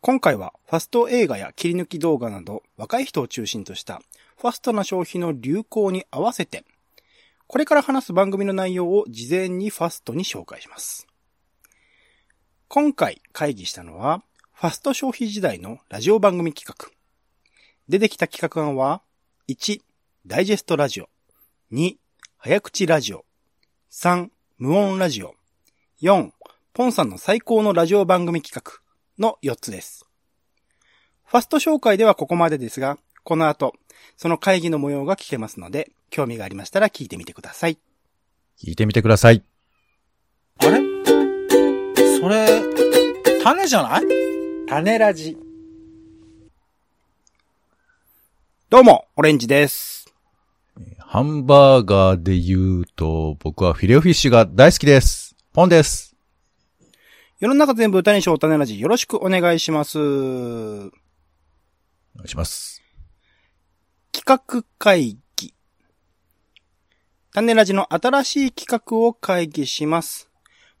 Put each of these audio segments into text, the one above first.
今回はファスト映画や切り抜き動画など若い人を中心としたファストな消費の流行に合わせて、これから話す番組の内容を事前にファストに紹介します。今回会議したのは、ファスト消費時代のラジオ番組企画。出てきた企画案は、1、ダイジェストラジオ。2、早口ラジオ。3、無音ラジオ。4、ポンさんの最高のラジオ番組企画の4つです。ファスト紹介ではここまでですが、この後、その会議の模様が聞けますので、興味がありましたら聞いてみてください。聞いてみてください。あれ？それ、種じゃない？種ラジ。どうも、オレンジです。ハンバーガーで言うと、僕はフィレオフィッシュが大好きです。ポンです。世の中全部歌にしよう種ラジよろしくお願いします。お願いします。企画会議。種ラジの新しい企画を会議します。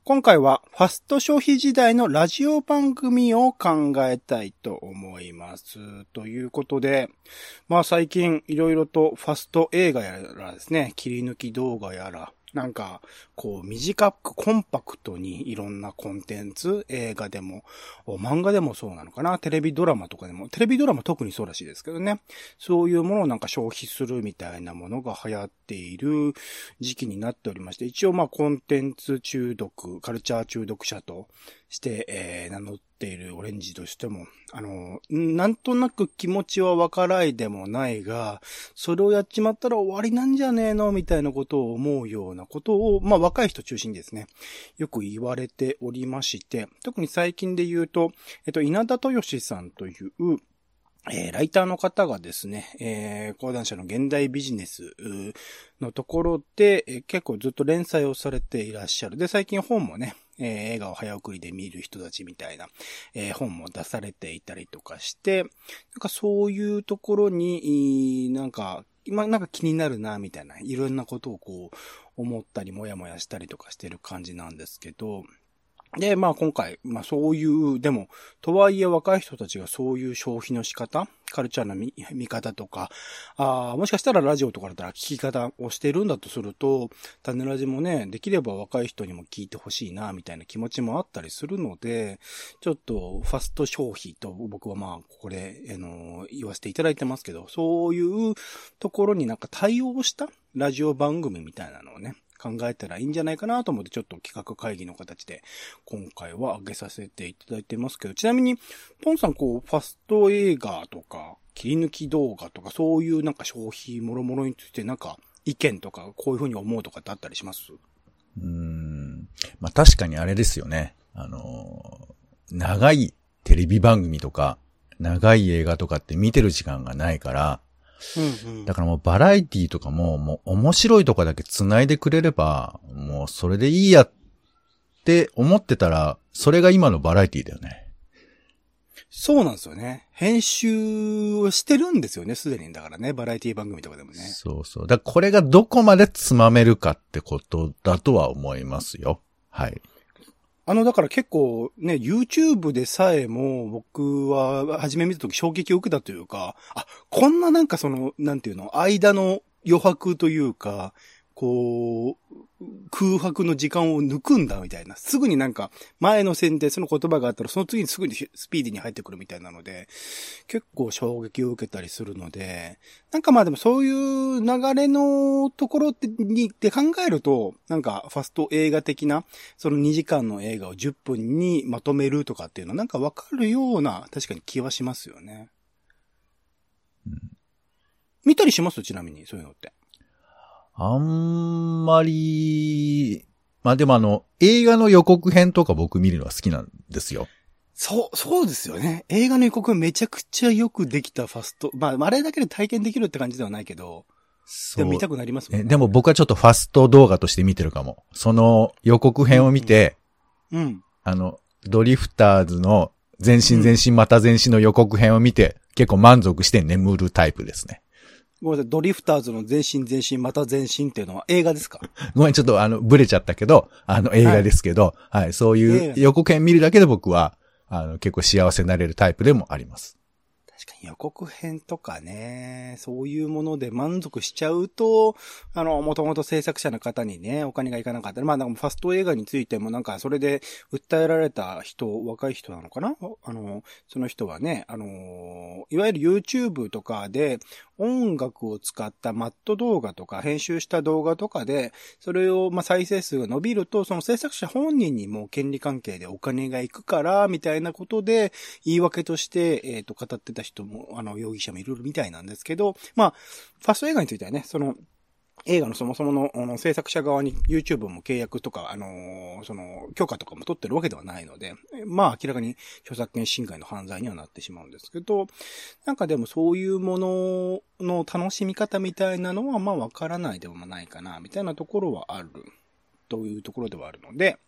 今回はファスト消費時代のラジオ番組を考えたいと思います。ということで、まあ最近いろいろとファスト映画やらですね、切り抜き動画やら、なんか、こう短くコンパクトにいろんなコンテンツ、映画でも、漫画でもそうなのかな、テレビドラマとかでも、テレビドラマ特にそうらしいですけどね。そういうものをなんか消費するみたいなものが流行っている時期になっておりまして、一応まあコンテンツ中毒、カルチャー中毒者として、えー名乗っているオレンジとしても、あの、なんとなく気持ちはわからいでもないが、それをやっちまったら終わりなんじゃねえのみたいなことを思うようなことを、まあ若い人中心にですね、よく言われておりまして、特に最近で言うと、えっと、稲田豊志さんという、えーライターの方がですね、えー講談社の現代ビジネスのところで、えー結構ずっと連載をされていらっしゃる。で、最近本もね、えー映画を早送りで見る人たちみたいな、えー本も出されていたりとかして、なんかそういうところに、なんか、今なんか気になるな、みたいな、いろんなことをこう、思ったり、もやもやしたりとかしてる感じなんですけど、で、まあ今回、まあそういう、でも、とはいえ若い人たちがそういう消費の仕方、カルチャーの見見方とか、あーもしかしたらラジオとかだったら聞き方をしてるんだとすると、種ラジもね、できれば若い人にも聞いてほしいな、みたいな気持ちもあったりするので、ちょっとファスト消費と僕はまあ、ここで、あの、言わせていただいてますけど、そういうところになんか対応したラジオ番組みたいなのをね、考えたらいいんじゃないかなと思ってちょっと企画会議の形で今回は挙げさせていただいてますけど、ちなみに、ポンさんこう、ファスト映画とか、切り抜き動画とか、そういうなんか消費もろもろについてなんか意見とか、こういうふうに思うとかってあったりします？うん。まあ確かにあれですよね。あのー長いテレビ番組とか、長い映画とかって見てる時間がないから、うんうん。だからもうバラエティとかも、もう面白いとかだけ繋いでくれれば、もうそれでいいやって思ってたら、それが今のバラエティだよね。そうなんですよね。編集をしてるんですよね、すでに。だからね、バラエティ番組とかでもね。そうそう。だからこれがどこまでつまめるかってことだとは思いますよ。はい。あの、だから結構ね、YouTube でさえも僕は初め見た時衝撃を受けたというか、あ、こんななんかその、なんていうの、間の余白というか、こう、空白の時間を抜くんだみたいな。すぐになんか前の線でその言葉があったらその次にすぐにスピーディーに入ってくるみたいなので、結構衝撃を受けたりするので、なんかまあでもそういう流れのところってにって考えると、なんかファスト映画的な、その2時間の映画を10分にまとめるとかっていうのはなんかわかるような、確かに気はしますよね。見たりします？ちなみに、そういうのって。あんまり、まあでもあの、映画の予告編とか僕見るのは好きなんですよ。そう、そうですよね。映画の予告めちゃくちゃよくできたファスト。まあ、あれだけで体験できるって感じではないけど、そうでも見たくなりますもんね。えでも僕はちょっとファスト動画として見てるかも。その予告編を見て、うん。あの、ドリフターズの全身全身また全身の予告編を見て、結構満足して眠るタイプですね。ごめんなさい、ドリフターズの全身全身また全身っていうのは映画ですか？ごめん、ちょっとあの、ブレちゃったけど、あの、映画ですけど、はい、そう映いう画予告編見るだけで僕はあの、結構幸せになれるタイプでもあります。確かに予告編とかね、そういうもので満足しちゃうと、あの、もともと制作者の方にね、お金がいかなかったり、まあなんかファスト映画についてもなんかそれで訴えられた人、若い人なのかな？あの、その人はね、あの、いわゆる YouTube とかで音楽を使ったマット動画とか編集した動画とかで、それをまあ再生数が伸びると、その制作者本人にも権利関係でお金がいくから、みたいなことで、言い訳として、えっ、と、語ってた人も、あの、容疑者もいるみたいなんですけど、まあ、ファスト映画についてはね、その、映画のそもそものあの制作者側に YouTube も契約とか、あのーその、許可とかも取ってるわけではないので、まあ明らかに著作権侵害の犯罪にはなってしまうんですけど、なんかでもそういうものの楽しみ方みたいなのはまあわからないでもないかな、みたいなところはある、というところではあるので、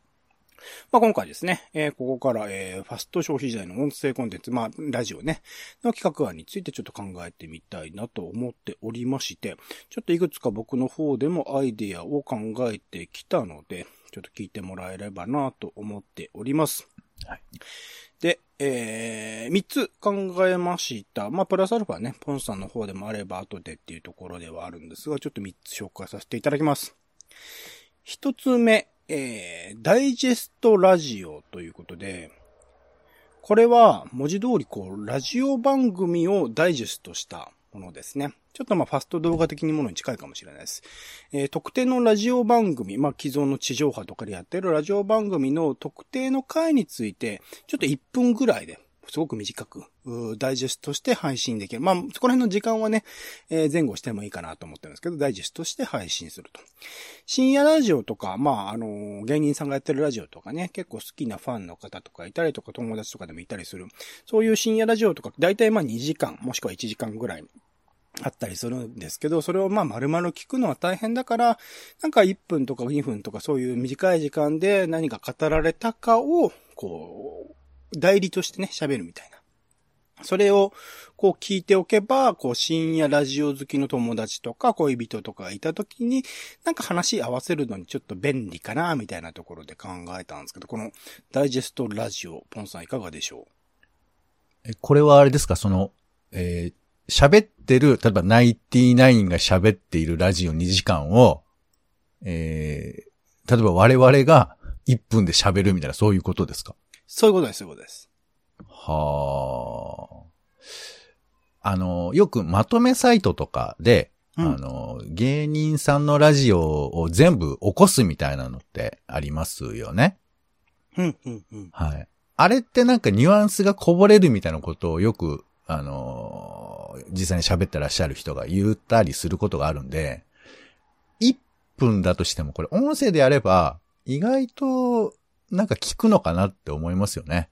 まあ、今回ですね、えーここから、えーファスト消費時代の音声コンテンツ、まあ、ラジオね、の企画案についてちょっと考えてみたいなと思っておりまして、ちょっといくつか僕の方でもアイデアを考えてきたので、ちょっと聞いてもらえればなと思っております。はい。で、えー、3つ考えました。まあ、プラスアルファね、ポンさんの方でもあれば後でっていうところではあるんですが、ちょっと3つ紹介させていただきます。1つ目、えー、ダイジェストラジオということで、これは文字通りこう、ラジオ番組をダイジェストしたものですね。ちょっとまあファスト動画的にものに近いかもしれないです。えー特定のラジオ番組、まあ既存の地上波とかでやってるラジオ番組の特定の回について、ちょっと1分ぐらいで、すごく短く、ダイジェストして配信できる。まあ、そこら辺の時間はね、えー前後してもいいかなと思ってるんですけど、ダイジェストして配信すると。深夜ラジオとか、まあ、あの芸人さんがやってるラジオとかね、結構好きなファンの方とかいたりとか、友達とかでもいたりする。そういう深夜ラジオとか、だいたいまあ2時間、もしくは1時間ぐらいあったりするんですけど、それをまあ丸々聞くのは大変だから、なんか1分とか2分とかそういう短い時間で何が語られたかを、こう、代理としてね、喋るみたいな。それを、こう聞いておけば、こう深夜ラジオ好きの友達とか恋人とかがいた時に、なんか話合わせるのにちょっと便利かな、みたいなところで考えたんですけど、このダイジェストラジオ、ポンさんいかがでしょう？え、これはあれですか？その、えー喋ってる、例えばナインティナインが喋っているラジオ2時間を、えー例えば我々が1分で喋るみたいな、そういうことですか？そういうことです、そういうことです。はあ。あの、よくまとめサイトとかで、うんあの、芸人さんのラジオを全部起こすみたいなのってありますよね。うん、うん、うん。はい。あれってなんかニュアンスがこぼれるみたいなことをよく、あのー実際に喋ってらっしゃる人が言ったりすることがあるんで、1分だとしてもこれ音声でやれば、意外となんか聞くのかなって思いますよね。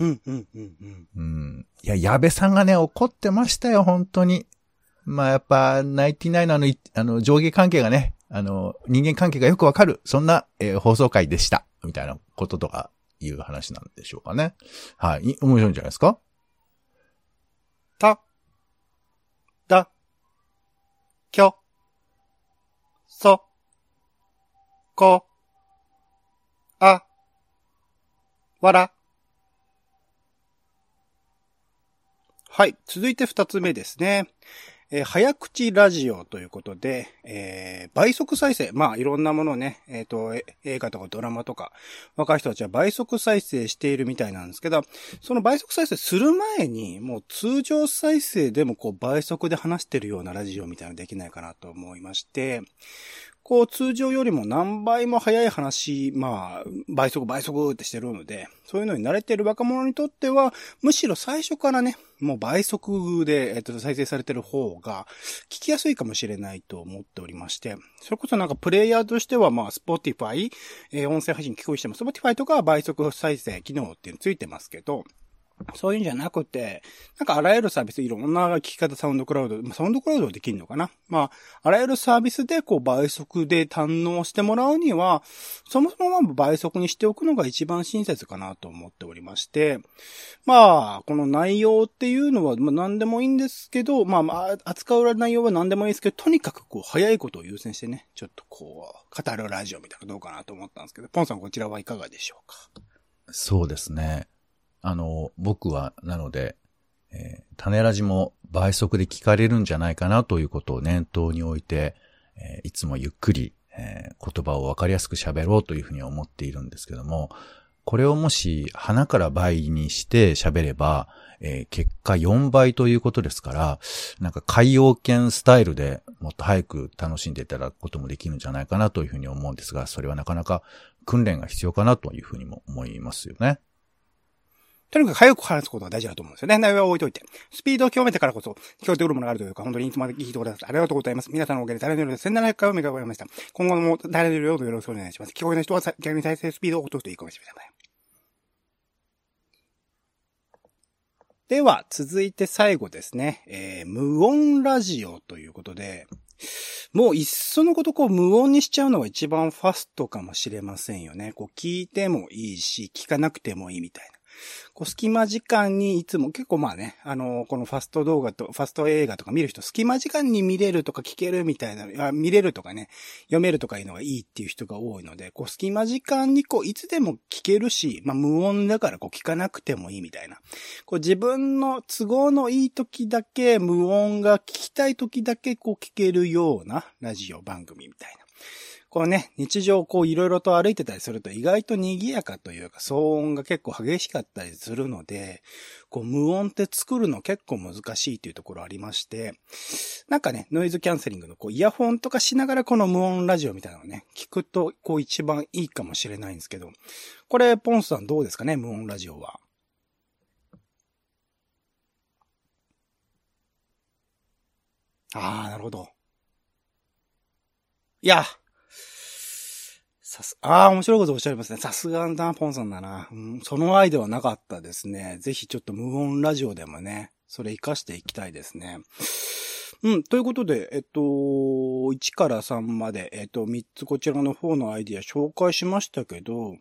うん、うん、うん、うん。うん。いや、矢部さんがね、怒ってましたよ、本当に。まあやっぱ、ナインティナインのあの、いあの、上下関係がね、あの、人間関係がよくわかる、そんな、えー放送回でした。みたいなこととか、いう話なんでしょうかね。はい。い面白いんじゃないですか？た、だ、きょ、そ、こ、あ、わら。はい。続いて二つ目ですね。えー早口ラジオということで、えー倍速再生。まあ、いろんなものをね、えっ、と、映画とかドラマとか、若い人たちは倍速再生しているみたいなんですけど、その倍速再生する前に、もう通常再生でもこう倍速で話してるようなラジオみたいなのできないかなと思いまして、こう通常よりも何倍も早い話、まあ、倍速倍速ってしてるので、そういうのに慣れてる若者にとっては、むしろ最初からね、もう倍速で、えっと、再生されてる方が、聞きやすいかもしれないと思っておりまして、それこそなんかプレイヤーとしては、まあ、Spotify、えー音声配信聞こえしても、Spotify とかは倍速再生機能っていうのついてますけど、そういうんじゃなくて、なんかあらゆるサービス、いろんな聞き方、サウンドクラウド、サウンドクラウドできるのかな？まあ、あらゆるサービスでこう倍速で堪能してもらうには、そもそもまあ倍速にしておくのが一番親切かなと思っておりまして、まあ、この内容っていうのは、まあ何でもいいんですけど、まあまあ、扱う内容は何でもいいですけど、とにかくこう、早いことを優先してね、ちょっとこう、語るラジオみたいなのどうかなと思ったんですけど、ポンさんこちらはいかがでしょうか？そうですね。あの、僕は、なので、えー、種ラジも倍速で聞かれるんじゃないかなということを念頭に置いて、えー、いつもゆっくり、えー、言葉をわかりやすく喋ろうというふうに思っているんですけども、これをもし鼻から倍にして喋れば、えー、結果4倍ということですから、なんか海洋圏スタイルでもっと早く楽しんでいただくこともできるんじゃないかなというふうに思うんですが、それはなかなか訓練が必要かなというふうにも思いますよね。とにかく早く話すことが大事だと思うんですよね。内容は置いといて。スピードを極めてからこそ、聞こえてくるものがあるというか、本当にいつまで聞いてください。ありがとうございます。皆さんのおかげで誰のより1700回を目が終えました。今後も誰のよりよろしくお願いします。聞こえない人は逆に再生スピードを落とすといいかもしれません。では、続いて最後ですね。えー、無音ラジオということで、もういっそのことこう無音にしちゃうのが一番ファストかもしれませんよね。こう聞いてもいいし、聞かなくてもいいみたいな。こう、隙間時間にいつも結構まあね、あの、このファスト動画と、ファスト映画とか見る人、隙間時間に見れるとか聞けるみたいな、見れるとかね、読めるとかいうのがいいっていう人が多いので、こう、隙間時間にこう、いつでも聞けるし、まあ無音だからこう、聞かなくてもいいみたいな。こう、自分の都合のいい時だけ、無音が聞きたい時だけこう、聞けるようなラジオ番組みたいな。こうね、日常こういろいろと歩いてたりすると意外と賑やかというか騒音が結構激しかったりするので、こう無音って作るの結構難しいというところありまして、なんかね、ノイズキャンセリングのこうイヤホンとかしながらこの無音ラジオみたいなのをね、聞くとこう一番いいかもしれないんですけど、これポンスさんどうですかね、無音ラジオは？ああ、なるほど。いや、さす、ああ、面白いことおっしゃいますね。さすがな、ポンさんだな、うん。そのアイデアはなかったですね。ぜひちょっと無音ラジオでもね、それ活かしていきたいですね。うん。ということで、えっと、1から3まで、えっと、3つこちらの方のアイディア紹介しましたけど、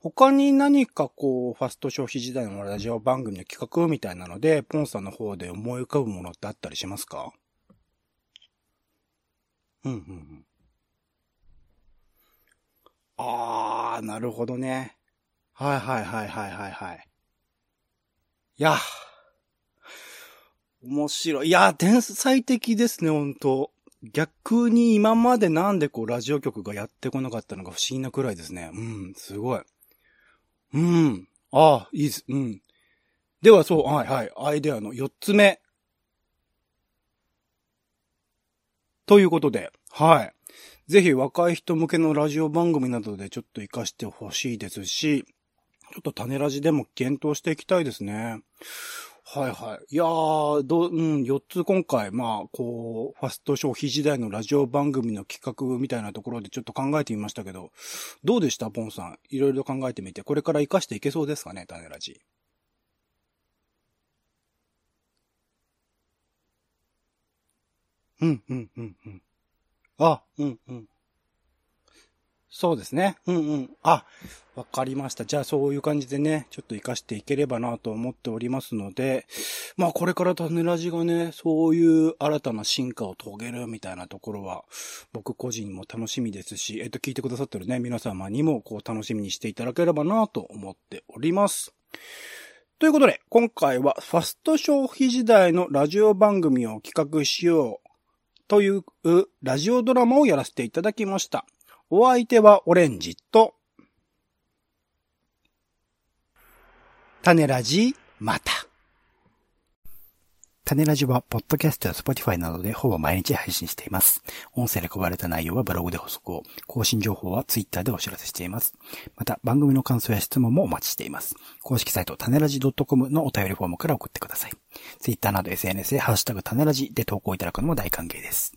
他に何かこう、ファスト消費時代のラジオ番組の企画みたいなので、ポンさんの方で思い浮かぶものってあったりしますか？うん、うん、うん。あー、なるほどね。はいはいはいはいはいはい。いや、面白い。いや、天才的ですね、本当逆に今までなんでこうラジオ局がやってこなかったのか不思議なくらいですね。うん、すごい。うん。ああ、いいです。うん。ではそう、はいはい。アイデアの4つ目。ということで、はい。ぜひ若い人向けのラジオ番組などでちょっと活かしてほしいですし、ちょっと種ラジでも検討していきたいですね。はいはい。いやー、どう、ん、4つ今回、まあ、こう、ファスト消費時代のラジオ番組の企画みたいなところでちょっと考えてみましたけど、どうでしたポンさん？いろいろ考えてみて、これから活かしていけそうですかね種ラジ。うん、うん、うん、うん。あ、うんうん。そうですね。うんうん。あ、わかりました。じゃあそういう感じでね、ちょっと活かしていければなと思っておりますので、まあこれから種ラジがね、そういう新たな進化を遂げるみたいなところは、僕個人も楽しみですし、えっと聞いてくださってるね、皆様にもこう楽しみにしていただければなと思っております。ということで、今回はファスト消費時代のラジオ番組を企画しようというラジオドラマをやらせていただきました。お相手はオレンジと、種ラジ、また。種ラジは、ポッドキャストやスポティファイなどでほぼ毎日配信しています。音声で配られた内容はブログで補足を、更新情報はツイッターでお知らせしています。また、番組の感想や質問もお待ちしています。公式サイト、種ラジ .com のお便りフォームから送ってください。ツイッターなど SNS でハッシュタグ種ラジで投稿いただくのも大歓迎です。